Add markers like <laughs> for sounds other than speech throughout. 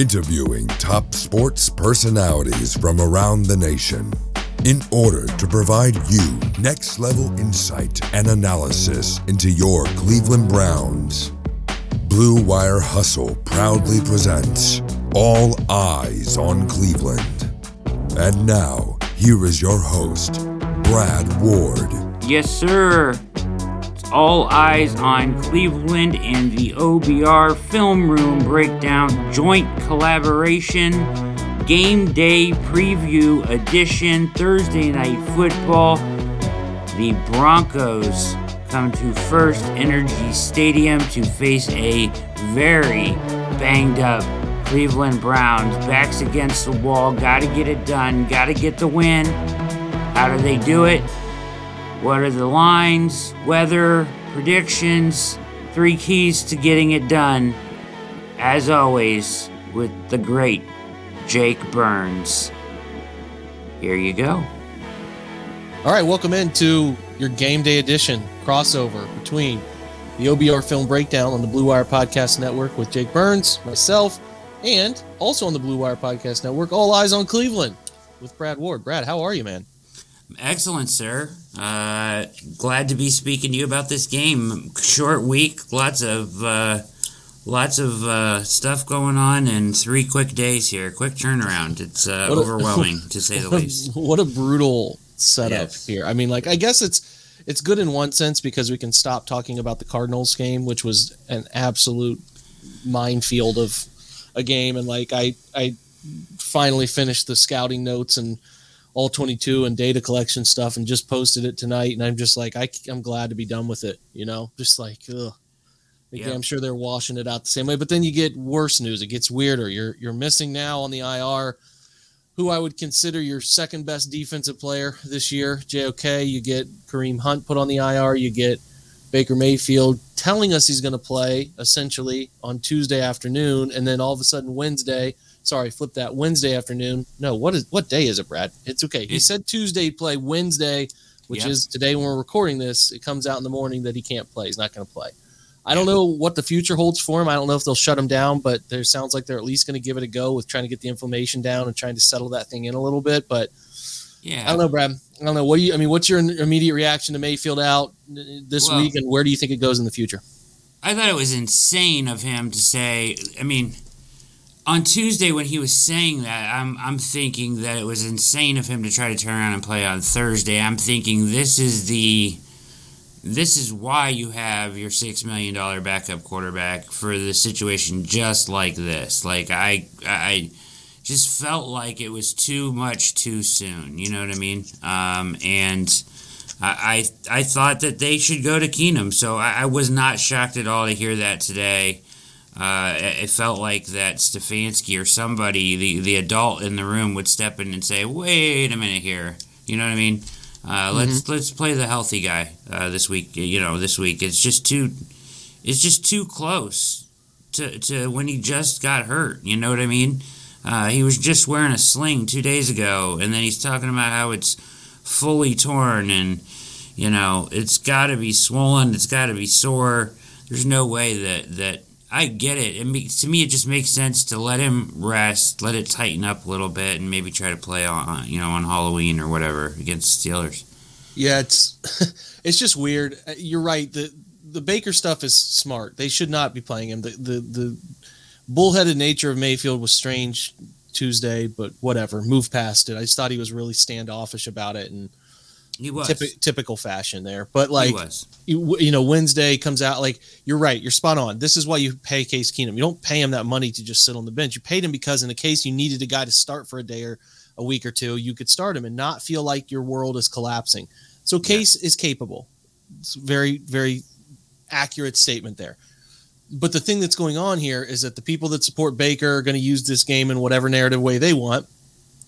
interviewing top sports personalities from around the nation in order to provide you next level insight and analysis into your Cleveland Browns. Blue Wire Hustle proudly presents All Eyes on Cleveland. And now, here is your host, Brad Ward. Yes, sir. All eyes on Cleveland and the OBR Film Room Breakdown Joint Collaboration Game Day Preview Edition Thursday Night Football. The Broncos come to FirstEnergy Stadium to face a very banged up Cleveland Browns. Backs against the wall. Got to get it done. Got to get the win. How do they do it? What are the lines, weather, predictions? Three keys to getting it done. As always, with the great Jake Burns. Here you go. All right, welcome into your game day edition crossover between the OBR Film Breakdown on the Blue Wire Podcast Network with Jake Burns, myself, and also on the Blue Wire Podcast Network, All Eyes on Cleveland with Brad Ward. Brad, how are you, man? Excellent, sir. Uh, glad to be speaking to you about this game. Short week, lots of uh, lots of uh, stuff going on, and three quick days here. Quick turnaround. It's uh, a- overwhelming <laughs> to say the least. <laughs> What a brutal setup Yes. here. I mean, like, I guess it's it's good in one sense because we can stop talking about the Cardinals game, which was an absolute minefield of a game, and like I I finally finished the scouting notes and all 22 and data collection stuff and just posted it tonight. And i'm just like I, i'm glad to be done with it you know? Just like ugh. Like, Yeah. i'm sure they're washing it out the same way. But then you get worse news. It gets weirder. You're you're missing now on the ir who i would consider your second best defensive player this year jok you get kareem hunt put on the ir you get baker mayfield telling us he's going to play essentially on tuesday afternoon. And then all of a sudden wednesday sorry, flip that Wednesday afternoon. No, what is what day is it, Brad? It's okay. He said Tuesday play Wednesday, which Yep. is today when we're recording this. It comes out in the morning that he can't play. He's not going to play. I don't know what the future holds for him. I don't know if they'll shut him down, but there sounds like they're at least going to give it a go with trying to get the inflammation down and trying to settle that thing in a little bit. But Yeah. I don't know, Brad. I don't know. What do you? I mean, what's your immediate reaction to Mayfield out this Well- week, and where do you think it goes in the future? I thought it was insane of him to say. I mean, on Tuesday when he was saying that, I'm I'm thinking that it was insane of him to try to turn around and play on Thursday. I'm thinking this is the this is why you have your six million dollar backup quarterback for the situation just like this. Like I I just felt like it was too much too soon. You know what I mean? Um, and I, I I thought that they should go to Keenum, so I, I was not shocked at all to hear that today. Uh, it felt like that Stefanski or somebody, the, the adult in the room, would step in and say, "Wait a minute here," you know what I mean? Uh, let's let's play the healthy guy uh, this week. You know, this week it's just too it's just too close to, to when he just got hurt. You know what I mean? Uh, he was just wearing a sling two days ago, and then he's talking about how it's fully torn and you know it's got to be swollen it's got to be sore there's no way that that i get it it to me it just makes sense to let him rest let it tighten up a little bit and maybe try to play on you know on halloween or whatever against the steelers Yeah, it's <laughs> it's just weird. Uh, You're right. The the Baker stuff is smart. They should not be playing him. The the the bullheaded nature of Mayfield was strange Tuesday, but whatever. Move past it. I just thought he was really standoffish about it and he was typi- typical fashion there. But like you, you know, Wednesday comes out like you're right. You're spot on. This is why you pay Case Keenum. You don't pay him that money to just sit on the bench. You paid him because in the case you needed a guy to start for a day or a week or two, you could start him and not feel like your world is collapsing. So Case is capable. It's very, very accurate statement there. But the thing that's going on here is that the people that support Baker are going to use this game in whatever narrative way they want.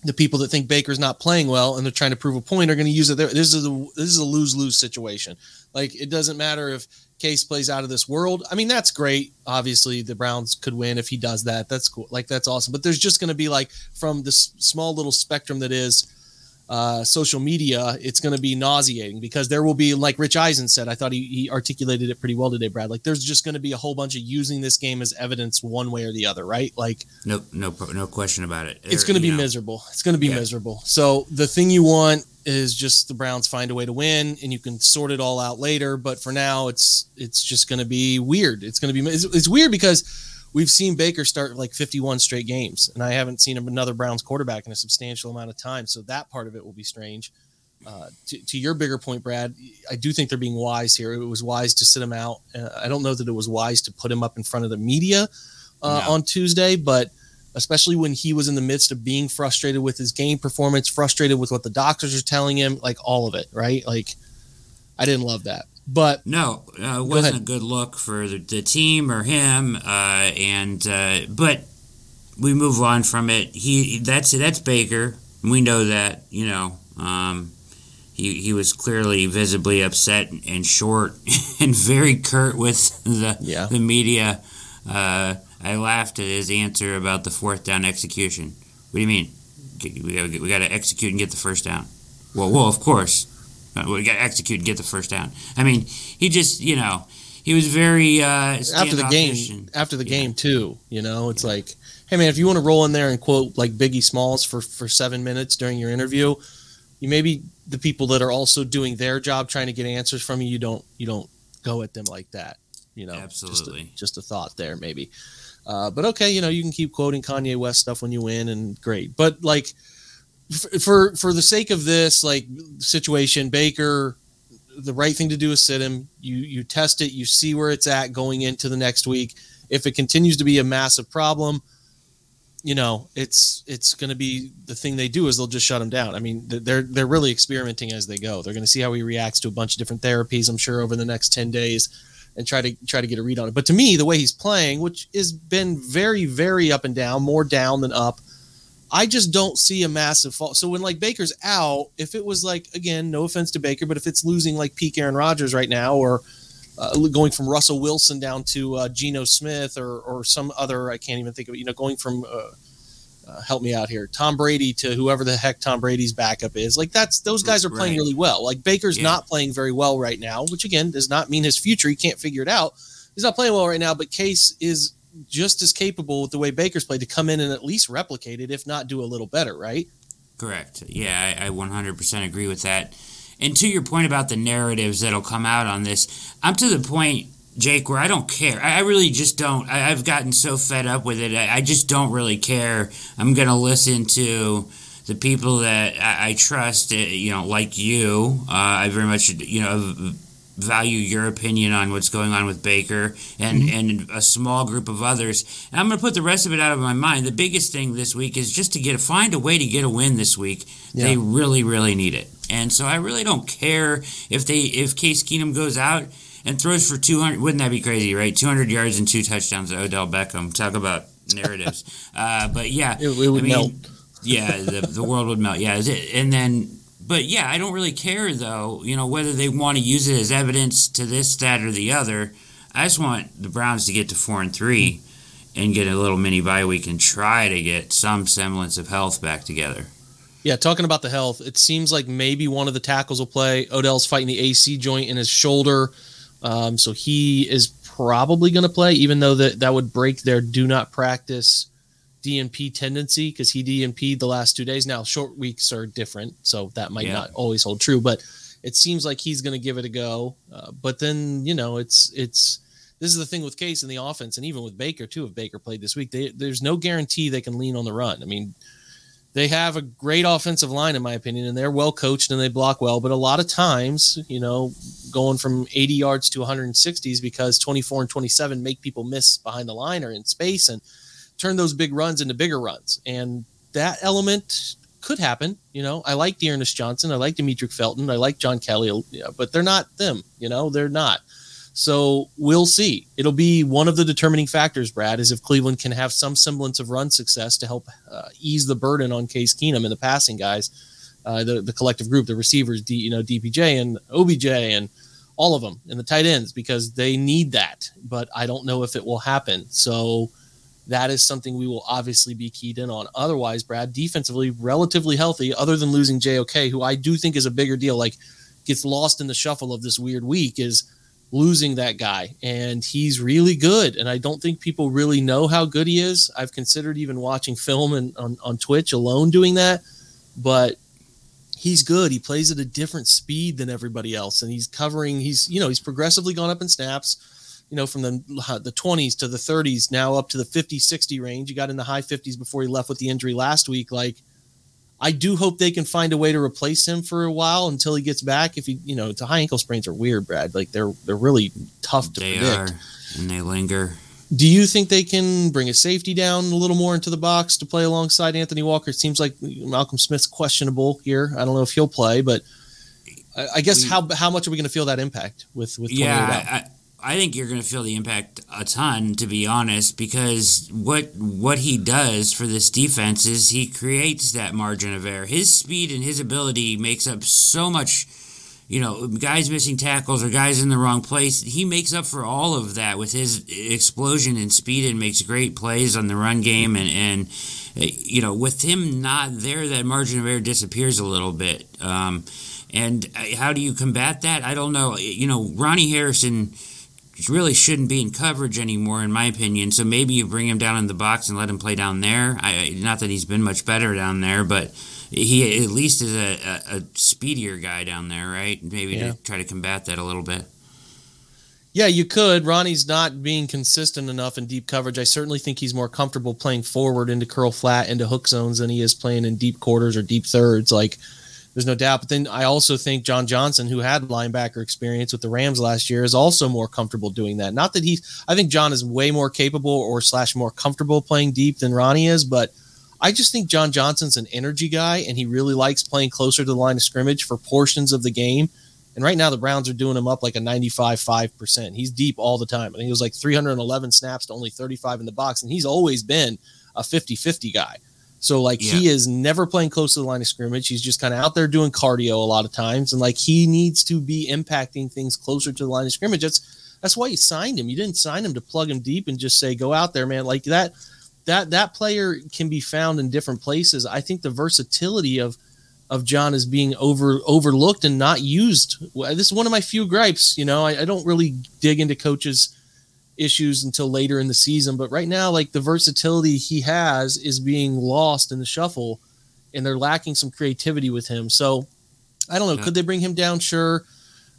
The people that think Baker's not playing well and they're trying to prove a point are going to use it. There. This is a this is a lose lose situation. Like it doesn't matter if Case plays out of this world. I mean, that's great. Obviously, the Browns could win if he does that. That's cool. Like that's awesome. But there's just going to be like from this small little spectrum that is uh, social media, it's going to be nauseating because there will be, like Rich Eisen said, I thought he, he articulated it pretty well today, Brad. Like, there's just going to be a whole bunch of using this game as evidence one way or the other, right? Like, no, no, no question about it. It's going to be know. miserable. It's going to be yeah. miserable. So the thing you want is just the Browns find a way to win, and you can sort it all out later. But for now, it's it's just going to be weird. It's going to be it's, it's weird because we've seen Baker start like 51 straight games, and I haven't seen another Browns quarterback in a substantial amount of time. So that part of it will be strange. Uh, to, to, your bigger point, Brad, I do think they're being wise here. It was wise to sit him out. Uh, I don't know that it was wise to put him up in front of the media uh, no. on Tuesday, but especially when he was in the midst of being frustrated with his game performance, frustrated with what the doctors are telling him, like all of it, right? Like, I didn't love that. But no, uh, it wasn't a good look for the, the team or him. Uh, and uh, but we move on from it. He that's that's Baker. We know that. You know, um, he he was clearly visibly upset and short <laughs> and very curt with the yeah. the media. Uh, I laughed at his answer about the fourth down execution. What do you mean? We got we got to execute and get the first down. Well, well, of course. Uh, we got execute and get the first down. I mean, he just, you know, he was very uh, after the game. after the yeah. game too, you know, it's yeah. like, hey man, if you want to roll in there and quote like Biggie Smalls for for seven minutes during your interview, you maybe the people that are also doing their job trying to get answers from you, you don't you don't go at them like that. You know, absolutely. Just a, just a thought there, maybe. Uh, but okay, you know, you can keep quoting Kanye West stuff when you win, and great. But like for for the sake of this like situation, Baker, the right thing to do is sit him. You you test it, you see where it's at going into the next week. If it continues to be a massive problem, you know it's it's going to be the thing they do is they'll just shut him down. I mean they're they're really experimenting as they go. They're going to see how he reacts to a bunch of different therapies. I'm sure over the next ten days and try to try to get a read on it. But to me, the way he's playing, which has been very very up and down, more down than up I just don't see a massive fall. So when like Baker's out, if it was like again, no offense to Baker, but if it's losing like peak Aaron Rodgers right now, or uh, going from Russell Wilson down to uh, Geno Smith, or or some other, I can't even think of it. You know, going from uh, uh, help me out here, Tom Brady to whoever the heck Tom Brady's backup is. Like that's those guys are playing really well. Like Baker's yeah. not playing very well right now, which again does not mean his future. He can't figure it out. He's not playing well right now, but Case is just as capable with the way Baker's played to come in and at least replicate it, if not do a little better, right? Correct. Yeah, I, I 100% agree with that. And to your point about the narratives that'll come out on this, I'm to the point, Jake, where I don't care. I, I really just don't. I, have gotten so fed up with it. I, I just don't really care. I'm going to listen to the people that I, I trust, uh, you know, like you. Uh, I very much, you know, value your opinion on what's going on with Baker and, mm-hmm. and a small group of others. And I'm going to put the rest of it out of my mind. The biggest thing this week is just to get find a way to get a win this week. Yeah. They really, really need it. And so I really don't care if they if Case Keenum goes out and throws for 200. Wouldn't that be crazy, right? 200 yards and two touchdowns to Odell Beckham. Talk about narratives. <laughs> uh, but yeah, it, it would I mean, melt. yeah, the, the world would melt. Yeah, and then but yeah, I don't really care though, you know, whether they want to use it as evidence to this, that, or the other. I just want the Browns to get to four and three and get a little mini bye week and try to get some semblance of health back together. Yeah, talking about the health, it seems like maybe one of the tackles will play. Odell's fighting the AC joint in his shoulder, um, so he is probably going to play, even though that that would break their do not practice DNP tendency because he DNP'd the last two days. Now, short weeks are different, so that might yeah. not always hold true, but it seems like he's going to give it a go. Uh, but then, you know, it's, it's, this is the thing with Case in the offense, and even with Baker, too, if Baker played this week, they, there's no guarantee they can lean on the run. I mean, they have a great offensive line, in my opinion, and they're well coached and they block well. But a lot of times, you know, going from 80 yards to 160s because 24 and 27 make people miss behind the line or in space. And turn those big runs into bigger runs. And that element could happen. You know, I like D'Ernest Johnson. I like Demetric Felton. I like John Kelly, but they're not them. You know, they're not. So we'll see. It'll be one of the determining factors, Brad, is if Cleveland can have some semblance of run success to help uh, ease the burden on Case Keenum and the passing guys, uh, the the collective group, the receivers, D, you know, DPJ and OBJ and all of them, and the tight ends because they need that. But I don't know if it will happen. So that is something we will obviously be keyed in on. Otherwise, Brad, defensively, relatively healthy, other than losing JOK, who I do think is a bigger deal, like gets lost in the shuffle of this weird week, is losing that guy. And he's really good. And I don't think people really know how good he is. I've considered even watching film and on, on Twitch alone doing that. But he's good. He plays at a different speed than everybody else. And he's covering, he's, you know, he's progressively gone up in snaps you know, from the uh, the 20s to the 30s, now up to the 50, 60 range. You got in the high 50s before he left with the injury last week. Like, I do hope they can find a way to replace him for a while until he gets back. If he, you know, the high ankle sprains are weird, Brad. Like they're they're really tough to they predict. are, and they linger. Do you think they can bring a safety down a little more into the box to play alongside Anthony Walker? It seems like Malcolm Smith's questionable here. I don't know if he'll play, but I, I guess We- how how much are we going to feel that impact with with Yeah, I, think you're going to feel the impact a ton, to be honest, because what what he does for this defense is he creates that margin of error. His speed and his ability makes up so much. You know, guys missing tackles or guys in the wrong place. He makes up for all of that with his explosion and speed and makes great plays on the run game. And, and you know, with him not there, that margin of error disappears a little bit. Um, and uh, how do you combat that? I don't know. You know, Ronnie Harrison really shouldn't be in coverage anymore, in my opinion. So maybe you bring him down in the box and let him play down there. I, not that he's been much better down there, but he at least is a, a, a speedier guy down there, right? Maybe Yeah. to try to combat that a little bit. Yeah, you could. Ronnie's not being consistent enough in deep coverage. I certainly think he's more comfortable playing forward into curl flat into hook zones than he is playing in deep quarters or deep thirds. Like, there's no doubt. But then I also think John Johnson, who had linebacker experience with the Rams last year, is also more comfortable doing that. Not that he, I think John is way more capable or slash more comfortable playing deep than Ronnie is, but I just think John Johnson's an energy guy and he really likes playing closer to the line of scrimmage for portions of the game. And right now, the Browns are doing him up like a 95 5%. He's deep all the time. I think it was like 311 snaps to only 35 in the box. And he's always been a 50 50 guy. So, like, he is never playing close to the line of scrimmage. He's just kind of out there doing cardio a lot of times. And, like, he needs to be impacting things closer to the line of scrimmage. That's, that's why you signed him. You didn't sign him to plug him deep and just say, go out there, man. Like, that, that, that player can be found in different places. I think the versatility of, of John is being over overlooked and not used. This is one of my few gripes. You know, I, I don't really dig into coaches' issues until later in the season, but right now, like the versatility he has is being lost in the shuffle, and they're lacking some creativity with him. So, I don't know. Yeah. Could they bring him down? Sure.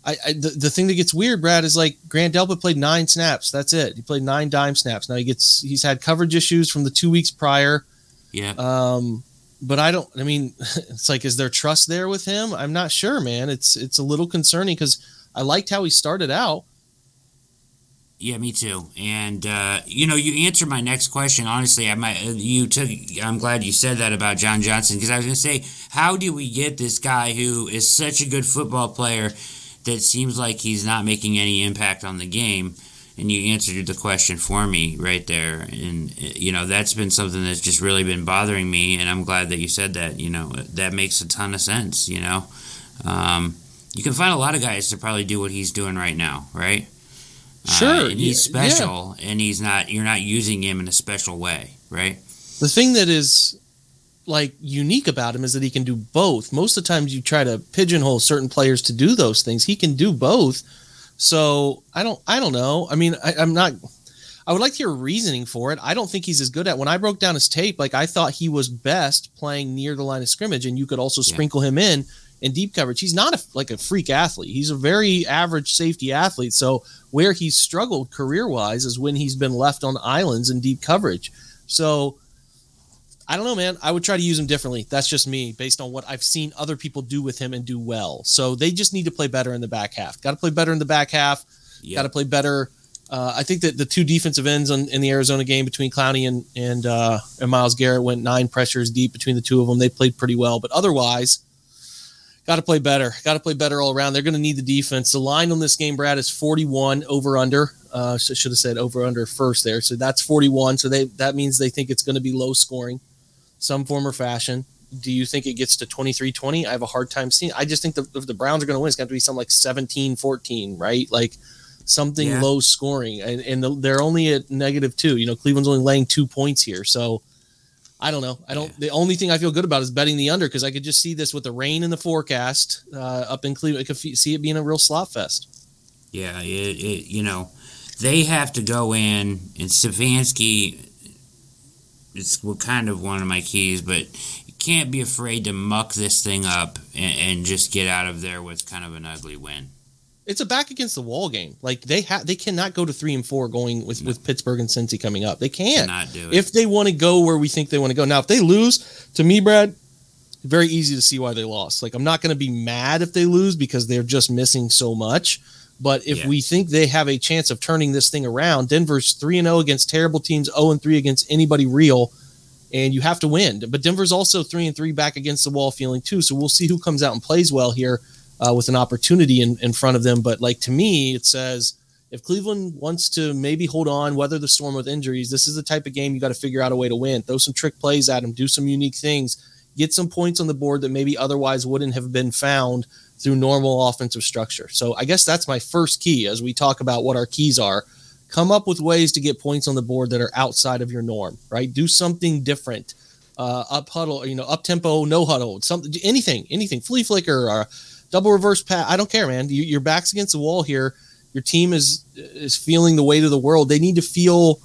I, I the, the thing that gets weird, Brad, is like Grant Delpit played nine snaps. That's it. He played nine dime snaps. Now he gets he's had coverage issues from the two weeks prior. Yeah. Um, but I don't. I mean, <laughs> it's like, is there trust there with him? I'm not sure, man. It's it's a little concerning because I liked how he started out. Yeah, me too. And uh, you know, you answered my next question. Honestly, I might you took. I'm glad you said that about John Johnson because I was going to say, how do we get this guy who is such a good football player that seems like he's not making any impact on the game? And you answered the question for me right there. And uh, you know, that's been something that's just really been bothering me. And I'm glad that you said that. You know, that makes a ton of sense. You know, um, you can find a lot of guys to probably do what he's doing right now, right? Sure, Uh, and he's yeah, yeah. special, and he's not. You're not using him in a special way, right? The thing that is like unique about him is that he can do both. Most of the times you try to pigeonhole certain players to do those things. He can do both. So I don't I don't know. I mean, I, I'm not I would like to hear reasoning for it. I don't think he's as good at when I broke down his tape, like I thought he was best playing near the line of scrimmage, and you could also Yeah. sprinkle him in in deep coverage. He's not a, like a freak athlete. He's a very average safety athlete. So where he's struggled career wise is when he's been left on islands in deep coverage. So I don't know, man. I would try to use him differently. That's just me, based on what I've seen other people do with him and do well. So they just need to play better in the back half. Got to play better in the back half. Yeah. Got to play better. Uh, I think that the two defensive ends on, in the Arizona game between Clowney and and, uh, and Myles Garrett went nine pressures deep between the two of them. They played pretty well, but otherwise, got to play better. Got to play better all around. They're going to need the defense. The line on this game, Brad, is forty-one over under. Uh, sh- should have said over under first there. So that's forty-one. So they that means they think it's going to be low scoring, some form or fashion. Do you think it gets to 23-20? I have a hard time seeing. I just think the, if the Browns are going to win, it's going to be something like 17-14, right? Like something Yeah. low scoring, and, and the, they're only at negative two. You know, Cleveland's only laying two points here, so I don't know. I don't. Yeah. The only thing I feel good about is betting the under because I could just see this with the rain in the forecast uh, up in Cleveland. I could f- see it being a real slot fest. Yeah, it, it, you know, they have to go in, and Stefanski it's kind of one of my keys, but you can't be afraid to muck this thing up and, and just get out of there with kind of an ugly win. It's a back against the wall game. Like they have, they cannot go to three and four going with with Pittsburgh and Cincy coming up. They can't. Cannot do it. if they want to go where we think they want to go. Now, if they lose, to me, Brad, very easy to see why they lost. Like, I'm not going to be mad if they lose because they're just missing so much. But if Yeah. we think they have a chance of turning this thing around, Denver's 3 and 0 against terrible teams, 0 and 3 against anybody real, and you have to win. But Denver's also 3 and 3 back against the wall feeling too. So we'll see who comes out and plays well here uh, with an opportunity in, in front of them. But like to me, it says if Cleveland wants to maybe hold on, weather the storm with injuries, this is the type of game you got to figure out a way to win. Throw some trick plays at them, do some unique things, get some points on the board that maybe otherwise wouldn't have been found through normal offensive structure. So I guess that's my first key as we talk about what our keys are. Come up with ways to get points on the board that are outside of your norm, right? Do something different. Uh, up huddle, you know, up tempo, no huddle, something, anything, anything, flea flicker, or double reverse pat. I don't care, man. You, your back's against the wall here. Your team is is feeling the weight of the world. They need to feel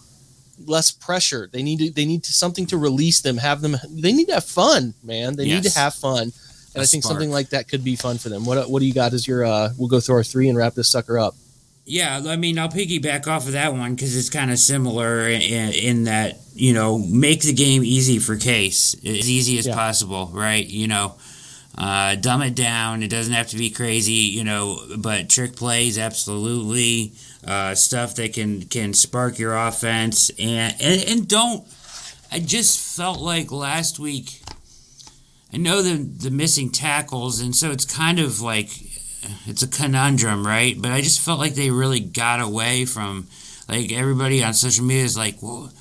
less pressure. They need to they need to something to release them. Have them. They need to have fun, man. They need to have fun. And A I think spark. something like that could be fun for them. What what do you got as your? uh We'll go through our three and wrap this sucker up. Yeah, I mean, I'll piggyback off of that one because it's kind of similar in, in that you know make the game easy for Case as easy as Yeah. possible, right? You know, uh, dumb it down. It doesn't have to be crazy, you know, but trick plays absolutely uh, stuff that can can spark your offense and, and and don't. I just felt like last week. I know the the missing tackles, and so it's kind of like it's a conundrum, right? But I just felt like they really got away from like everybody on social media is like, well,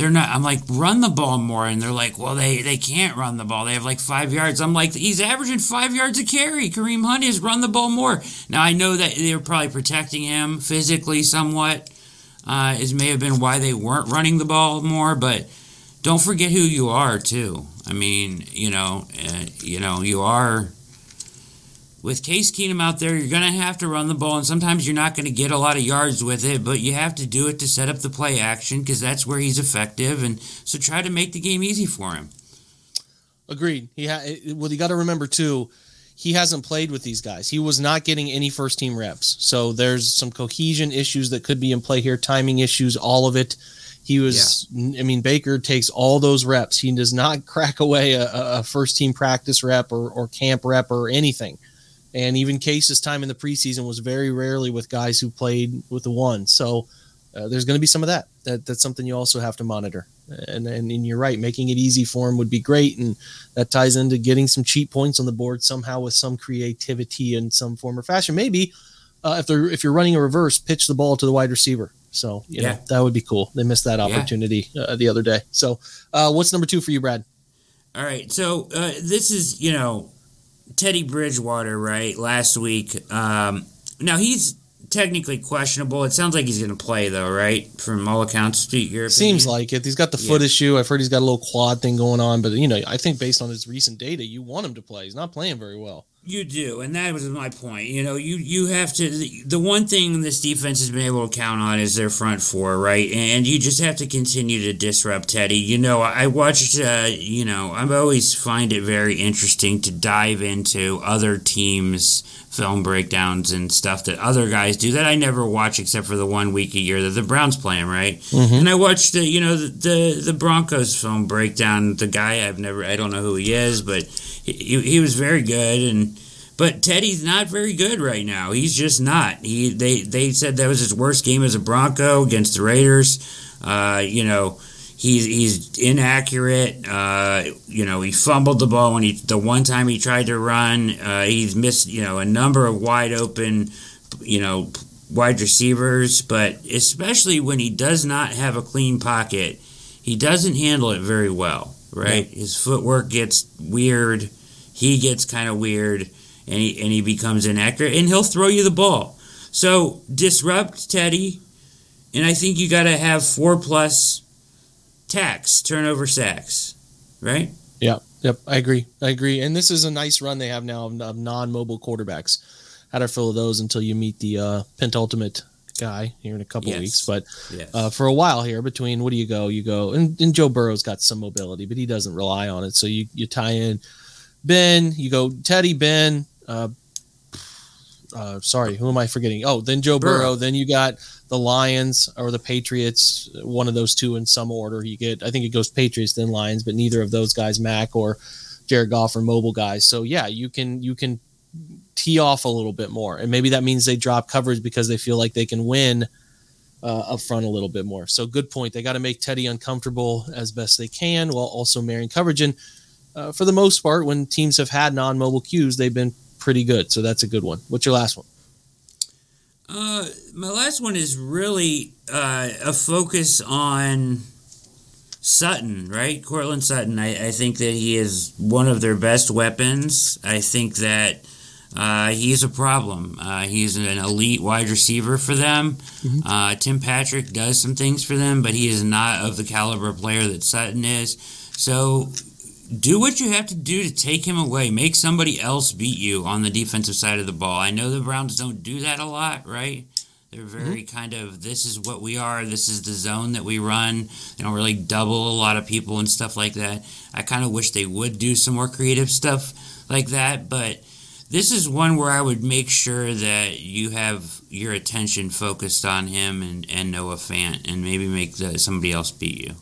they're not. I'm like, run the ball more, and they're like, well, they they can't run the ball. They have like five yards. I'm like, he's averaging five yards a carry. Kareem Hunt is run the ball more. Now I know that they were probably protecting him physically somewhat. Uh, is may have been why they weren't running the ball more, but don't forget who you are too. I mean, you know, uh, you know, you are with Case Keenum out there, you're going to have to run the ball, and sometimes you're not going to get a lot of yards with it, but you have to do it to set up the play action because that's where he's effective. And so try to make the game easy for him. Agreed. He ha- well, you got to remember too. He hasn't played with these guys. He was not getting any first team reps. So there's some cohesion issues that could be in play here, timing issues, all of it. He was, I mean, Baker takes all those reps. He does not <laughs> crack away a, a first team practice rep or, or camp rep or anything. And even Case's time in the preseason was very rarely with guys who played with the one. So uh, there's going to be some of that. that. That's something you also have to monitor. And, and and you're right, making it easy for him would be great, and that ties into getting some cheap points on the board somehow with some creativity in some form or fashion. Maybe uh, if they're if you're running a reverse, pitch the ball to the wide receiver. So you Yeah. know that would be cool. They missed that opportunity uh, the other day. So uh, what's number two for you, Brad? All right, so uh, this is you know Teddy Bridgewater, right? Last week. Um, now he's technically questionable. It sounds like he's going to play though, right? From all accounts, to your Seems opinion? like it. He's got the foot Yeah. issue. I've heard he's got a little quad thing going on, but you know, I think based on his recent data, you want him to play. He's not playing very well. You do, and that was my point. You know, you you have to. The, one thing this defense has been able to count on is their front four, right? And you just have to continue to disrupt Teddy. You know, I watched. Uh, you know, I always find it very interesting to dive into other teams' film breakdowns and stuff that other guys do that I never watch except for the one week a year that the Browns play 'em, right? And I watched the you know the, the the Broncos film breakdown. The guy I've never I don't know who he is, but he, he, he was very good and. But Teddy's not very good right now. He's just not. He they they said that was his worst game as a Bronco against the Raiders. Uh, you know, he's he's inaccurate. Uh, you know, he fumbled the ball when he the one time he tried to run. Uh, he's missed you know a number of wide open, you know, wide receivers. But especially when he does not have a clean pocket, he doesn't handle it very well. Right, his footwork gets weird. He gets kind of weird and he and he becomes inaccurate and he'll throw you the ball. So disrupt Teddy, and I think you got to have four plus tacks, turnover sacks, right? Yep, yep, I agree. I agree. And this is a nice run they have now of, non-mobile quarterbacks. Had to fill of those until you meet the uh, pentultimate guy here in a couple Yes. weeks. But Yes. uh, for a while here, between what do you go? You go, and, and Joe Burrow's got some mobility, but he doesn't rely on it. So you you tie in Ben, you go Teddy, Ben. Uh, uh, sorry, who am I forgetting? Oh, then Joe Burrow. Burrow. Then you got the Lions or the Patriots. One of those two in some order. You get, I think it goes Patriots then Lions, but neither of those guys, Mac or Jared Goff, or mobile guys. So yeah, you can you can tee off a little bit more, and maybe that means they drop coverage because they feel like they can win uh, up front a little bit more. So good point. They got to make Teddy uncomfortable as best they can while also marrying coverage. And uh, for the most part, when teams have had non-mobile cues, they've been pretty good. So that's a good one. What's your last one? Uh, my last one is really uh, a focus on Sutton, right? Courtland Sutton. I, I think that he is one of their best weapons. I think that uh, he's a problem. Uh, he's an elite wide receiver for them. Uh, Tim Patrick does some things for them, but he is not of the caliber player that Sutton is. So do what you have to do to take him away. Make somebody else beat you on the defensive side of the ball. I know the Browns don't do that a lot, right? They're mm-hmm. very kind of this is what we are. This is the zone that we run. They don't really double a lot of people and stuff like that. I kind of wish they would do some more creative stuff like that, but this is one where I would make sure that you have your attention focused on him and, and Noah Fant and maybe make the, somebody else beat you.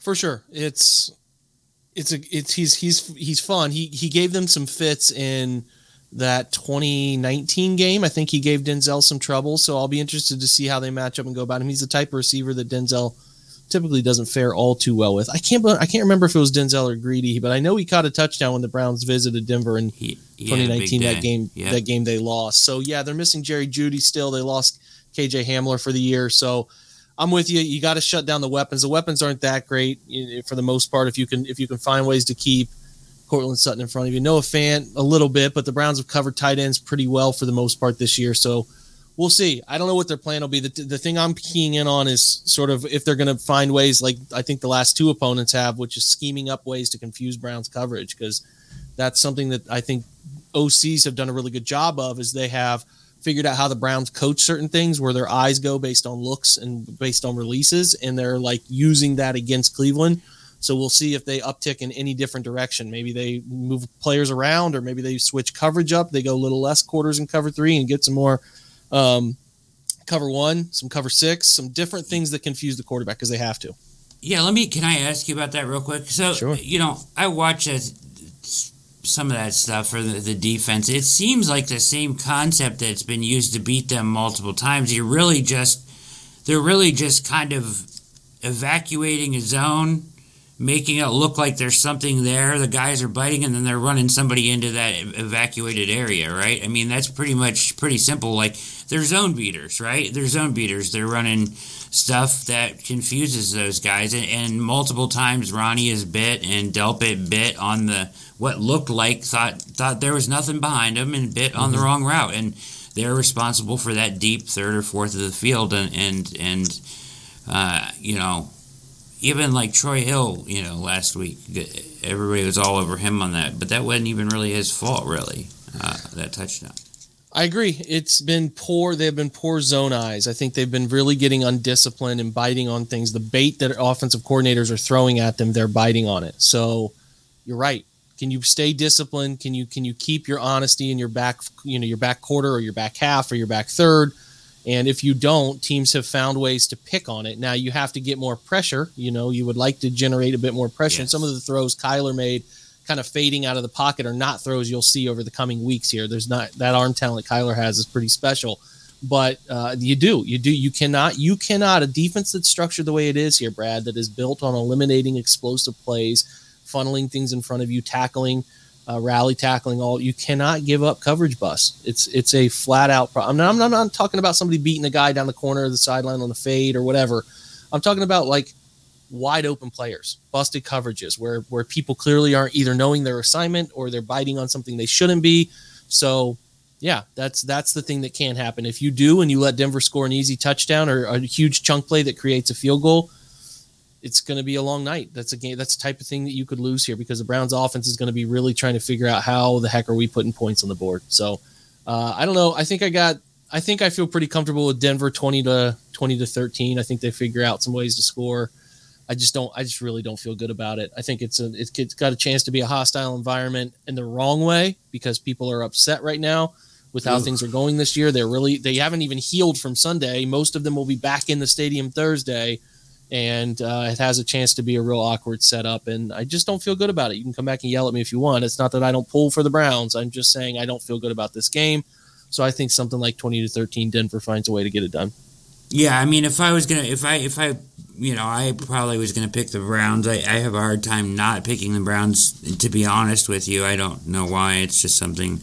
For sure, it's it's a it's he's he's he's fun. He he gave them some fits in that 2019 game. I think he gave Denzel some trouble, so I'll be interested to see how they match up and go about him. He's the type of receiver that Denzel typically doesn't fare all too well with. I can't I can't remember if it was Denzel or Greedy, but I know he caught a touchdown when the Browns visited Denver in He, he had a big 2019 that game Yeah. that game they lost. So yeah, they're missing Jerry Jeudy still. They lost KJ Hamler for the year. So I'm with you. You got to shut down the weapons. The weapons aren't that great for the most part. If you can if you can find ways to keep Courtland Sutton in front of you, Noah Fant a little bit, but the Browns have covered tight ends pretty well for the most part this year. So we'll see. I don't know what their plan will be. The, the thing I'm keying in on is sort of if they're going to find ways like I think the last two opponents have, which is scheming up ways to confuse Browns coverage because that's something that I think OCs have done a really good job of is they have figured out how the Browns coach certain things where their eyes go based on looks and based on releases and they're like using that against Cleveland. So we'll see if they uptick in any different direction. Maybe they move players around or maybe they switch coverage up. They go a little less quarters in cover 3 and get some more um, cover 1, some cover 6, some different things that confuse the quarterback because they have to. Yeah, let me. Can I ask you about that real quick? So, Sure. you know, I watch that, some of that stuff for the, the defense. It seems like the same concept that's been used to beat them multiple times. You're really just, they're really just kind of evacuating a zone, making it look like there's something there. The guys are biting, and then they're running somebody into that evacuated area, right? I mean, that's pretty much pretty simple. Like they're zone beaters, right? They're zone beaters. They're running stuff that confuses those guys. And, and multiple times Ronnie is bit and Delpit bit on the what looked like thought thought there was nothing behind him and bit on the wrong route. And they're responsible for that deep third or fourth of the field. And and and uh, you know, even like Troy Hill, you know, last week, everybody was all over him on that. But that wasn't even really his fault, really. Uh, that touchdown. I agree. It's been poor. They've been poor zone eyes. I think they've been really getting undisciplined and biting on things. The bait that offensive coordinators are throwing at them, they're biting on it. So you're right. Can you stay disciplined? Can you can you keep your honesty in your back, you know, your back quarter or your back half or your back third? And if you don't, teams have found ways to pick on it. Now you have to get more pressure. You know, you would like to generate a bit more pressure. And some of the throws Kyler made kind of fading out of the pocket are not throws you'll see over the coming weeks here. There's not that arm talent Kyler has is pretty special. But uh, you do, you do, you cannot, you cannot a defense that's structured the way it is here, Brad, that is built on eliminating explosive plays, funneling things in front of you, tackling, uh, rally tackling. All you cannot give up coverage bust. It's it's a flat out problem. I'm not, I'm not talking about somebody beating a guy down the corner of the sideline on the fade or whatever. I'm talking about like wide open players, busted coverages where where people clearly aren't either knowing their assignment or they're biting on something they shouldn't be. So yeah, that's that's the thing that can happen. If you do and you let Denver score an easy touchdown or a huge chunk play that creates a field goal, it's going to be a long night. That's a game. That's the type of thing that you could lose here because the Browns' offense is going to be really trying to figure out how the heck are we putting points on the board. So uh, I don't know. I think I got. I think I feel pretty comfortable with Denver twenty to twenty to thirteen. I think they figure out some ways to score. I just don't. I just really don't feel good about it. I think it's a. It's got a chance to be a hostile environment in the wrong way because people are upset right now with how Ooh. things are going this year. They're really. They haven't even healed from Sunday. Most of them will be back in the stadium Thursday and uh, it has a chance to be a real awkward setup. And I just don't feel good about it. You can come back and yell at me if you want. It's not that I don't pull for the Browns. I'm just saying I don't feel good about this game. So I think something like 20 to 13, Denver finds a way to get it done. Yeah, I mean, if I was gonna, if I, if I, you know, I probably was gonna pick the Browns. I, I have a hard time not picking the Browns. To be honest with you, I don't know why. It's just something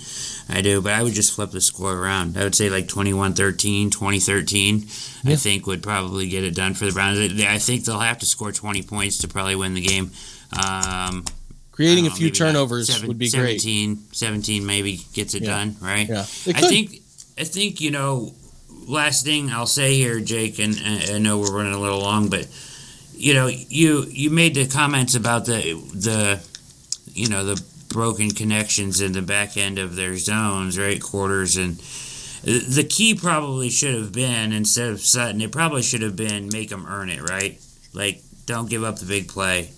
I do, but I would just flip the score around. I would say like 21-13, 20-13. Yeah. I think would probably get it done for the Browns. I think they'll have to score 20 points to probably win the game. Um, Creating a few turnovers seven, would be 17, great. 17 maybe gets it yeah. done, right? Yeah. I think I think you know last thing I'll say here, Jake, and, and I know we're running a little long, but you know, you you made the comments about the the you know the broken connections in the back end of their zones, right? Quarters and the key probably should have been instead of Sutton, it probably should have been make them earn it, right? Like don't give up the big play.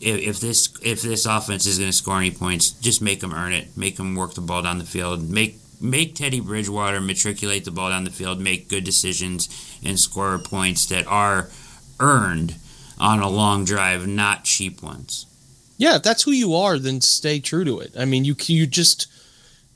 If, if this if this offense is going to score any points, just make them earn it. Make them work the ball down the field. Make make Teddy Bridgewater matriculate the ball down the field, make good decisions, and score points that are earned on a long drive, not cheap ones. Yeah, if that's who you are, then stay true to it. I mean, you you just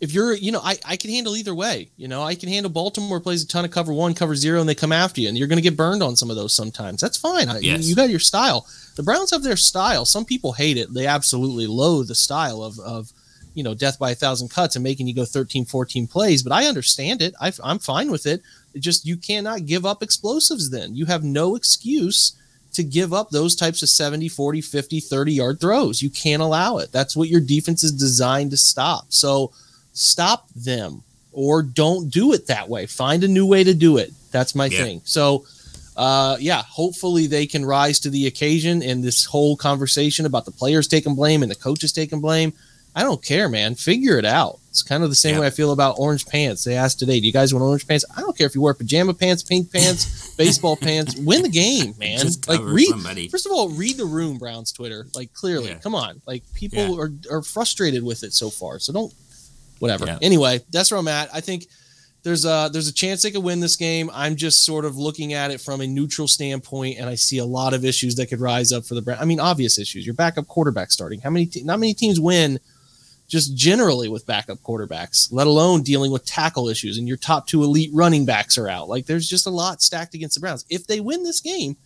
if you're, you know, I, I can handle either way. You know, I can handle Baltimore plays a ton of cover one, cover zero, and they come after you, and you're going to get burned on some of those sometimes. That's fine. Yes. You, you, got your style. The Browns have their style. Some people hate it. They absolutely loathe the style of, of you know death by a thousand cuts and making you go 13 14 plays but i understand it I, i'm fine with it it just you cannot give up explosives then you have no excuse to give up those types of 70 40 50 30 yard throws. You can't allow it. That's what your defense is designed to stop. So stop them or don't do it that way. Find a new way to do it. That's my yeah. thing. So uh, yeah, hopefully they can rise to the occasion. And this whole conversation about the players taking blame and the coaches taking blame, I don't care, man. Figure it out. It's kind of the same yeah. way I feel about orange pants. They asked today, "Do you guys want orange pants?" I don't care if you wear pajama pants, pink pants, <laughs> baseball pants. Win the game, <laughs> man. Just like read. Somebody. First of all, read the room. Brown's Twitter. Like clearly, yeah. come on. Like people yeah. are are frustrated with it so far. So don't. Whatever. Anyway, that's where I'm at. I think there's a there's a chance they could win this game. I'm just sort of looking at it from a neutral standpoint, and I see a lot of issues that could rise up for the Browns. I mean, obvious issues. Your backup quarterback starting. How many? Te- not many teams win just generally with backup quarterbacks, let alone dealing with tackle issues and your top two elite running backs are out. Like there's just a lot stacked against the Browns. If they win this game,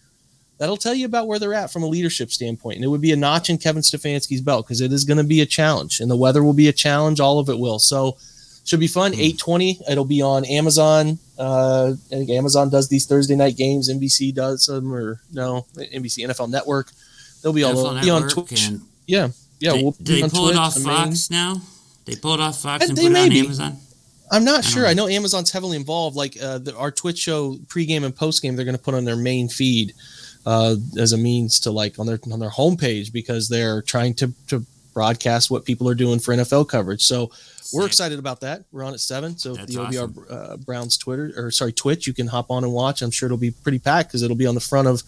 that'll tell you about where they're at from a leadership standpoint. And it would be a notch in Kevin Stefanski's belt because it is going to be a challenge and the weather will be a challenge. All of it will. So should be fun. Mm. 820. It'll be on Amazon. Uh, I think Amazon does these Thursday night games. NBC does them or no, NBC NFL Network. They'll be all be on Twitch. And- yeah yeah, they, we'll they pull Twitch, it off Fox now? They pull it off Fox and, and put it on be. Amazon. I'm not I sure. Know. I know Amazon's heavily involved. Like uh, the, our Twitch show pregame and postgame, they're going to put on their main feed uh, as a means to like on their on their homepage because they're trying to to broadcast what people are doing for NFL coverage. So Sick. we're excited about that. We're on at seven. So That's the OBR awesome. uh, Browns Twitter or sorry Twitch, you can hop on and watch. I'm sure it'll be pretty packed because it'll be on the front of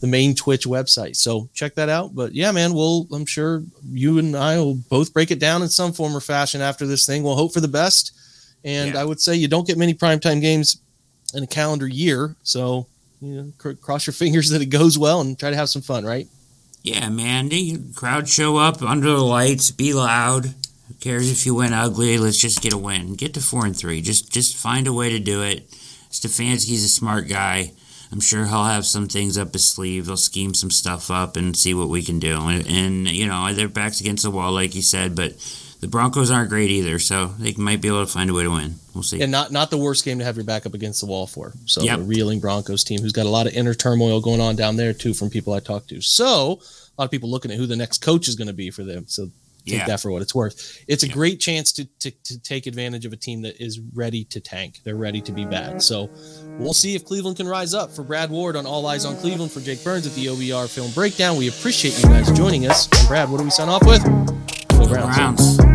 the main Twitch website. So check that out. But yeah, man, we'll I'm sure you and I will both break it down in some form or fashion after this thing. We'll hope for the best. And yeah. I would say you don't get many primetime games in a calendar year. So, you know, cr- cross your fingers that it goes well and try to have some fun, right? Yeah, man. The crowd show up under the lights, be loud. Who cares if you win ugly? Let's just get a win. Get to four and three. Just just find a way to do it. Stefanski's a smart guy. I'm sure he'll have some things up his sleeve. He'll scheme some stuff up and see what we can do. And, and you know, their backs against the wall, like you said, but the Broncos aren't great either, so they might be able to find a way to win. We'll see. And not not the worst game to have your back up against the wall for. So yep. a reeling Broncos team who's got a lot of inner turmoil going on down there too from people I talked to. So a lot of people looking at who the next coach is going to be for them. So Take Yeah. that for what it's worth. It's a Yeah. great chance to, to to take advantage of a team that is ready to tank. They're ready to be bad. So we'll see if Cleveland can rise up. For Brad Ward on All Eyes on Cleveland, for Jake Burns at the OBR Film Breakdown, we appreciate you guys joining us. And Brad, what do we sign off with? Go Browns. Browns.